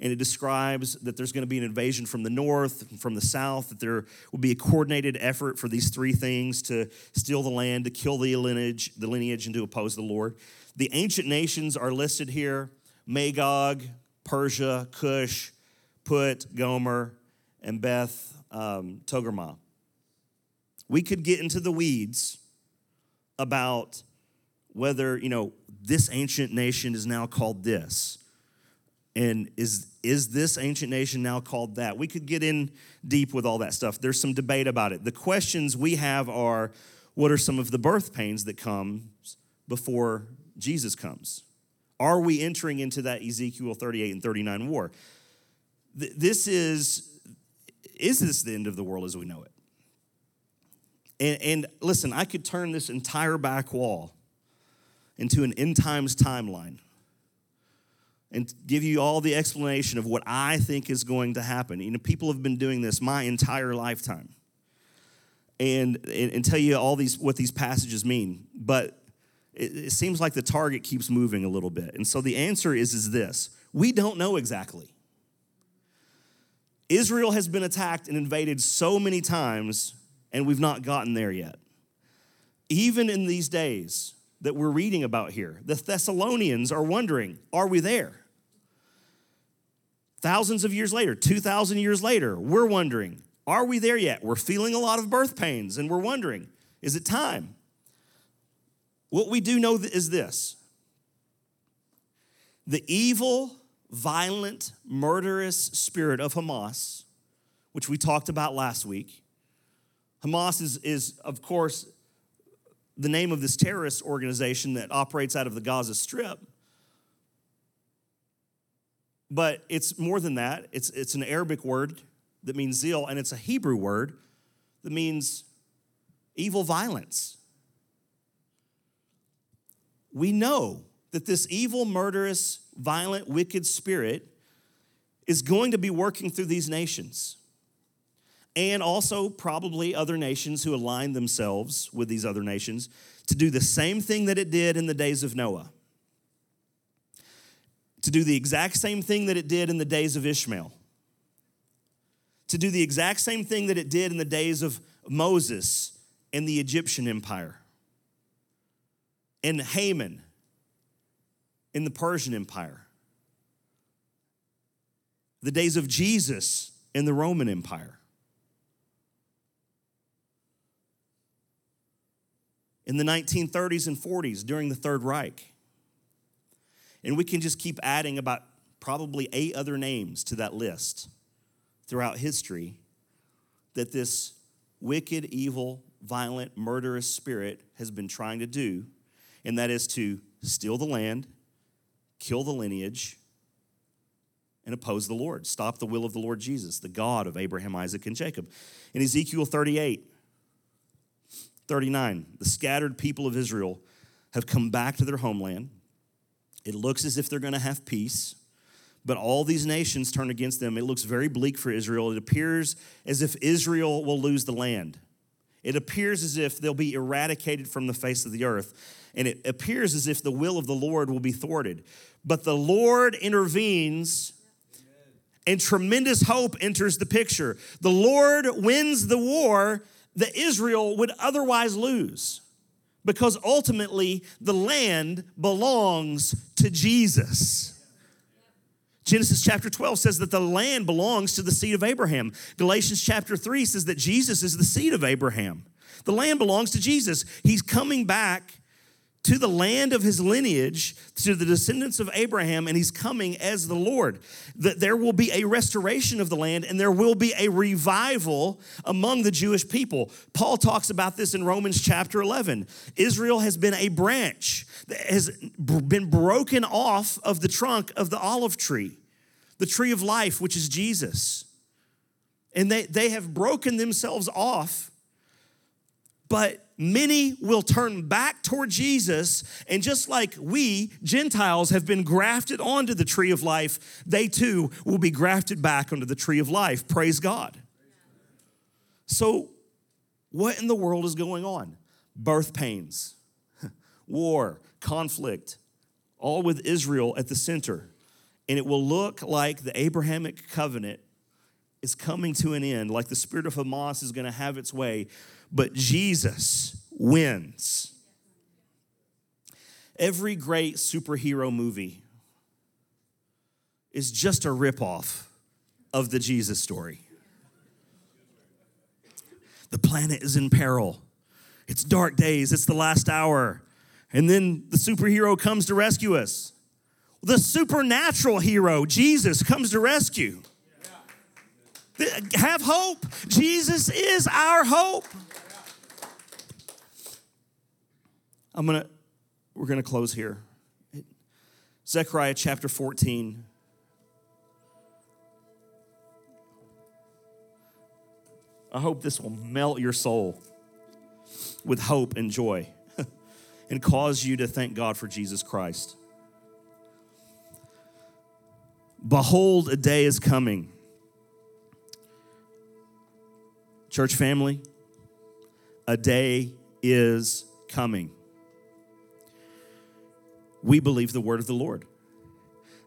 and it describes that there's going to be an invasion from the north, from the south, that there will be a coordinated effort for these three things to steal the land, to kill the lineage, the lineage and to oppose the Lord. The ancient nations are listed here Magog, Persia, Cush, Put, Gomer, and Beth um, Togarmah. We could get into the weeds about whether, you know, this ancient nation is now called this. And is is this ancient nation now called that? We could get in deep with all that stuff. There's some debate about it. The questions we have are what are some of the birth pains that come before jesus comes? Are we entering into that ezekiel 38 and 39 war? This is is this the end of the world as we know it? And, and listen i could turn this entire back wall into an end times timeline and give you all the explanation of what I think is going to happen. You know, people have been doing this my entire lifetime. And, and, tell you all these what these passages mean. But it, it seems like the target keeps moving a little bit. And so the answer is, is this we don't know exactly. Israel has been attacked and invaded so many times, and we've not gotten there yet. Even in these days, that we're reading about here. The Thessalonians are wondering, are we there? Thousands of years later, 2,000 years later, we're wondering, are we there yet? We're feeling a lot of birth pains and we're wondering, is it time? What we do know is this the evil, violent, murderous spirit of Hamas, which we talked about last week. Hamas is, is of course, the name of this terrorist organization that operates out of the Gaza Strip. But it's more than that. It's, it's an Arabic word that means zeal, and it's a Hebrew word that means evil violence. We know that this evil, murderous, violent, wicked spirit is going to be working through these nations and also probably other nations who align themselves with these other nations to do the same thing that it did in the days of Noah. To do the exact same thing that it did in the days of Ishmael. To do the exact same thing that it did in the days of Moses and the Egyptian empire. and Haman in the Persian Empire, the days of Jesus in the Roman Empire. In the 1930s and 40s during the Third Reich. And we can just keep adding about probably eight other names to that list throughout history that this wicked, evil, violent, murderous spirit has been trying to do, and that is to steal the land, kill the lineage, and oppose the Lord, stop the will of the Lord Jesus, the God of Abraham, Isaac, and Jacob. In Ezekiel 38, 39, the scattered people of Israel have come back to their homeland. It looks as if they're going to have peace, but all these nations turn against them. It looks very bleak for Israel. It appears as if Israel will lose the land. It appears as if they'll be eradicated from the face of the earth. And it appears as if the will of the Lord will be thwarted. But the Lord intervenes and tremendous hope enters the picture. The Lord wins the war that Israel would otherwise lose because ultimately the land belongs to Jesus. Genesis chapter 12 says that the land belongs to the seed of Abraham. Galatians chapter 3 says that Jesus is the seed of Abraham. The land belongs to Jesus. He's coming back to the land of his lineage, to the descendants of Abraham, and he's coming as the Lord. That there will be a restoration of the land and there will be a revival among the Jewish people. Paul talks about this in Romans chapter 11. Israel has been a branch that has been broken off of the trunk of the olive tree, the tree of life, which is Jesus. And they, they have broken themselves off, but many will turn back toward Jesus. And just like we, Gentiles, have been grafted onto the tree of life, they too will be grafted back onto the tree of life. Praise God. So, what in the world is going on? Birth pains, <laughs> war, conflict, all with Israel at the center. And it will look like the Abrahamic covenant is coming to an end, like the spirit of Hamas is going to have its way. But Jesus wins. Every great superhero movie is just a ripoff of the Jesus story. The planet is in peril. It's dark days, it's the last hour. And then the superhero comes to rescue us. The supernatural hero, Jesus, comes to rescue. Have hope. Jesus is our hope. I'm gonna, we're gonna close here. Zechariah chapter 14. I hope this will melt your soul with hope and joy <laughs> and cause you to thank God for Jesus Christ. Behold, a day is coming. Church family, a day is coming. We believe the word of the Lord.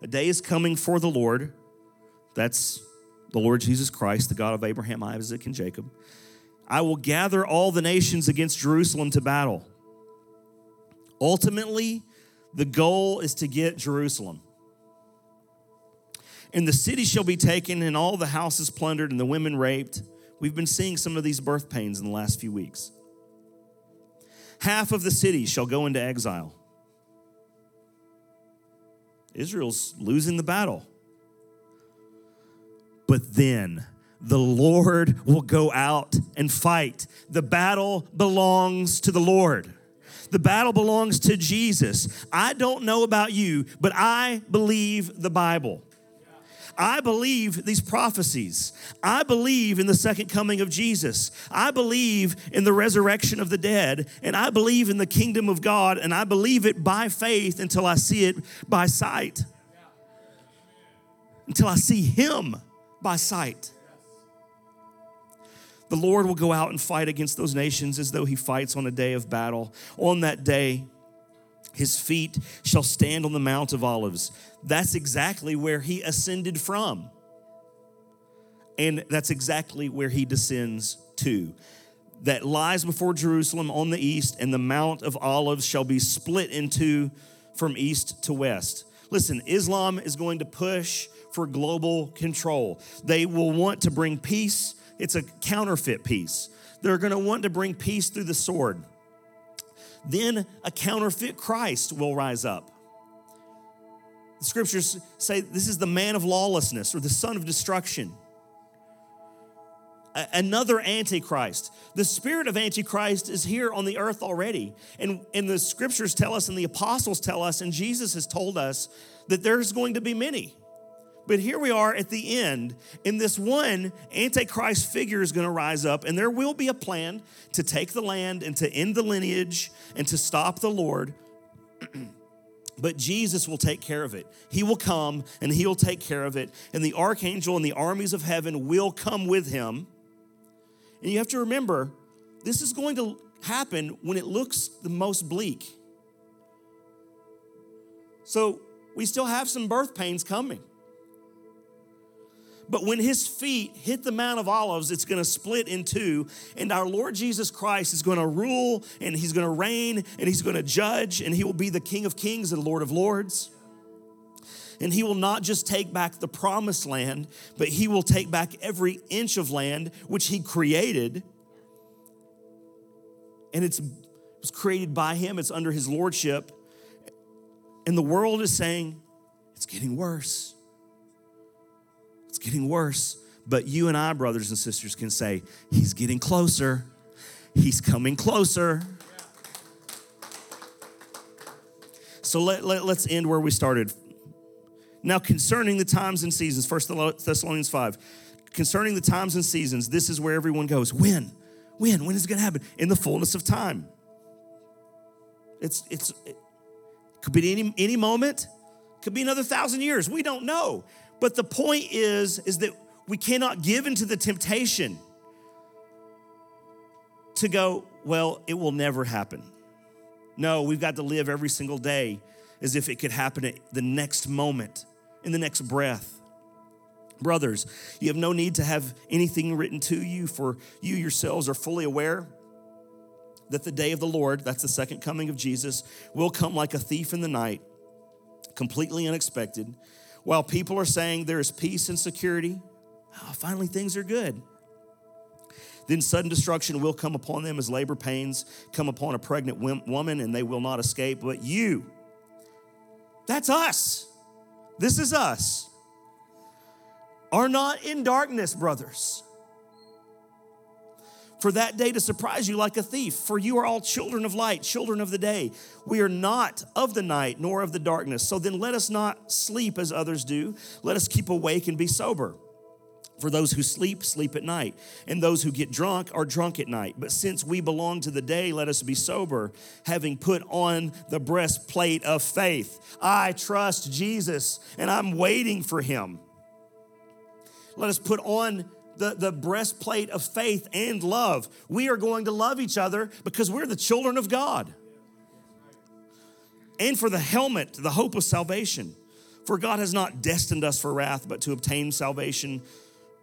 A day is coming for the Lord. That's the Lord Jesus Christ, the God of Abraham, Isaac, and Jacob. I will gather all the nations against Jerusalem to battle. Ultimately, the goal is to get Jerusalem. And the city shall be taken, and all the houses plundered, and the women raped. We've been seeing some of these birth pains in the last few weeks. Half of the city shall go into exile. Israel's losing the battle. But then the Lord will go out and fight. The battle belongs to the Lord. The battle belongs to Jesus. I don't know about you, but I believe the Bible. I believe these prophecies. I believe in the second coming of Jesus. I believe in the resurrection of the dead. And I believe in the kingdom of God. And I believe it by faith until I see it by sight. Until I see Him by sight. The Lord will go out and fight against those nations as though he fights on a day of battle. On that day, his feet shall stand on the Mount of Olives. That's exactly where he ascended from. And that's exactly where he descends to. that lies before Jerusalem on the east, and the Mount of Olives shall be split into from east to west. Listen, Islam is going to push for global control. They will want to bring peace. It's a counterfeit peace. They're going to want to bring peace through the sword. Then a counterfeit Christ will rise up. The scriptures say this is the man of lawlessness or the son of destruction. A- another antichrist. The spirit of antichrist is here on the earth already. And, and the scriptures tell us, and the apostles tell us, and Jesus has told us that there's going to be many. But here we are at the end, and this one Antichrist figure is going to rise up, and there will be a plan to take the land and to end the lineage and to stop the Lord. <clears throat> but Jesus will take care of it. He will come and he will take care of it, and the archangel and the armies of heaven will come with him. And you have to remember, this is going to happen when it looks the most bleak. So we still have some birth pains coming. But when his feet hit the Mount of Olives, it's going to split in two. And our Lord Jesus Christ is going to rule and he's going to reign and he's going to judge and he will be the King of Kings and Lord of Lords. And he will not just take back the promised land, but he will take back every inch of land which he created. And it's, it was created by him, it's under his lordship. And the world is saying, it's getting worse. It's getting worse. But you and I, brothers and sisters, can say, He's getting closer. He's coming closer. So let, let, us end where we started. Now, concerning the times and seasons, First Thessalonians 5, concerning the times and seasons, this is where everyone goes. When? When? When is it going to happen? In the fullness of time. It's, it's, it could be any, any moment, could be another thousand years. We don't know. But the point is, is that we cannot give into the temptation to go, well, it will never happen. No, we've got to live every single day as if it could happen at the next moment, in the next breath. Brothers, you have no need to have anything written to you, for you yourselves are fully aware that the day of the Lord, that's the second coming of Jesus, will come like a thief in the night, completely unexpected. While people are saying there is peace and security, oh, finally things are good. Then sudden destruction will come upon them as labor pains come upon a pregnant woman, and they will not escape. But you, that's us. This is us. Are not in darkness, brothers for that day to surprise you like a thief. For you are all children of light, children of the day. We are not of the night nor of the darkness. So then let us not sleep as others do. Let us keep awake and be sober. For those who sleep, sleep at night, and those who get drunk are drunk at night. But since we belong to the day, let us be sober, having put on the breastplate of faith. I trust Jesus, and I'm waiting for him. Let us put on the, the breastplate of faith and love. We are going to love each other because we're the children of God. And for the helmet, the hope of salvation. For God has not destined us for wrath, but to obtain salvation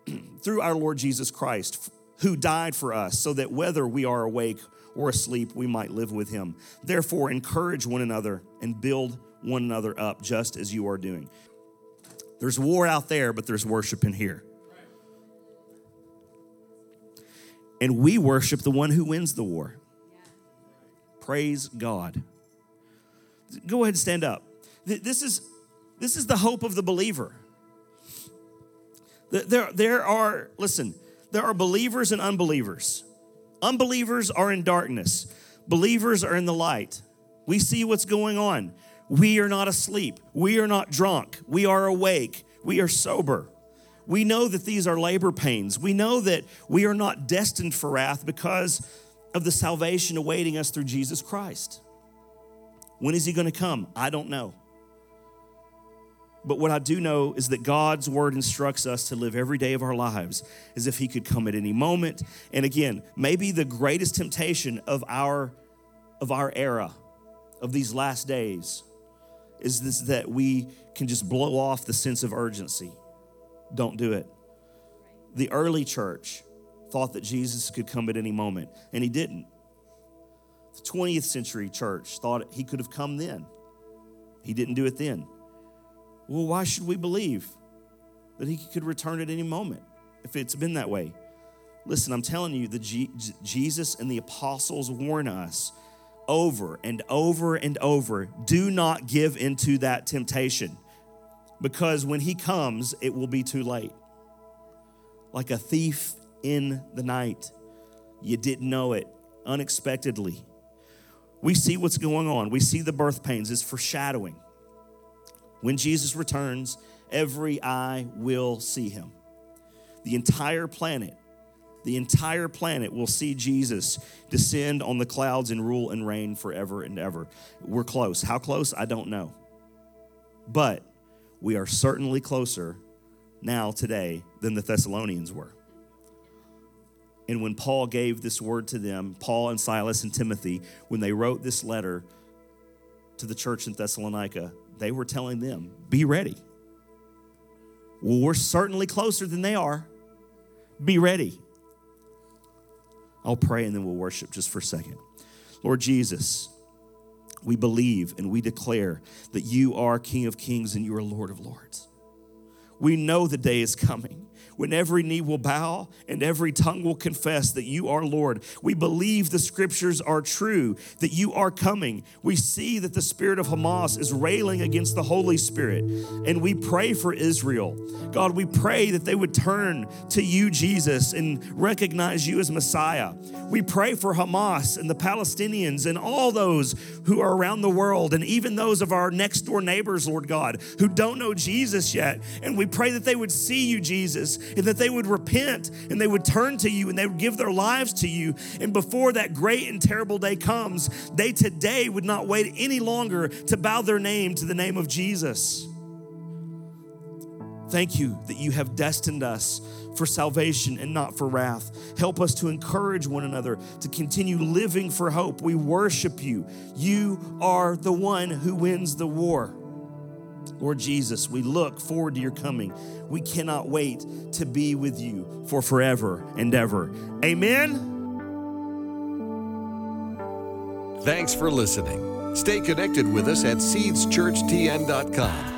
<clears throat> through our Lord Jesus Christ, who died for us, so that whether we are awake or asleep, we might live with him. Therefore, encourage one another and build one another up, just as you are doing. There's war out there, but there's worship in here. And we worship the one who wins the war. Praise God. Go ahead and stand up. This is, this is the hope of the believer. There, there are, listen, there are believers and unbelievers. Unbelievers are in darkness, believers are in the light. We see what's going on. We are not asleep. We are not drunk. We are awake. We are sober. We know that these are labor pains. We know that we are not destined for wrath because of the salvation awaiting us through Jesus Christ. When is he going to come? I don't know. But what I do know is that God's word instructs us to live every day of our lives as if he could come at any moment. And again, maybe the greatest temptation of our of our era of these last days is this that we can just blow off the sense of urgency don't do it. The early church thought that Jesus could come at any moment, and he didn't. The 20th century church thought he could have come then. He didn't do it then. Well, why should we believe that he could return at any moment if it's been that way? Listen, I'm telling you, the G- Jesus and the apostles warn us over and over and over do not give into that temptation because when he comes, it will be too late. Like a thief in the night. You didn't know it unexpectedly. We see what's going on. We see the birth pains. It's foreshadowing. When Jesus returns, every eye will see him. The entire planet, the entire planet will see Jesus descend on the clouds and rule and reign forever and ever. We're close. How close? I don't know. But we are certainly closer now today than the Thessalonians were. And when Paul gave this word to them, Paul and Silas and Timothy, when they wrote this letter to the church in Thessalonica, they were telling them, be ready. Well, we're certainly closer than they are. Be ready. I'll pray and then we'll worship just for a second. Lord Jesus, we believe and we declare that you are King of Kings and you are Lord of Lords. We know the day is coming when every knee will bow and every tongue will confess that you are Lord. We believe the scriptures are true, that you are coming. We see that the spirit of Hamas is railing against the Holy Spirit, and we pray for Israel. God, we pray that they would turn to you, Jesus, and recognize you as Messiah. We pray for Hamas and the Palestinians and all those who are around the world, and even those of our next door neighbors, Lord God, who don't know Jesus yet. And we pray that they would see you, Jesus, and that they would repent and they would turn to you and they would give their lives to you. And before that great and terrible day comes, they today would not wait any longer to bow their name to the name of Jesus. Thank you that you have destined us for salvation and not for wrath. Help us to encourage one another to continue living for hope. We worship you. You are the one who wins the war. Lord Jesus, we look forward to your coming. We cannot wait to be with you for forever and ever. Amen. Thanks for listening. Stay connected with us at seedschurchtn.com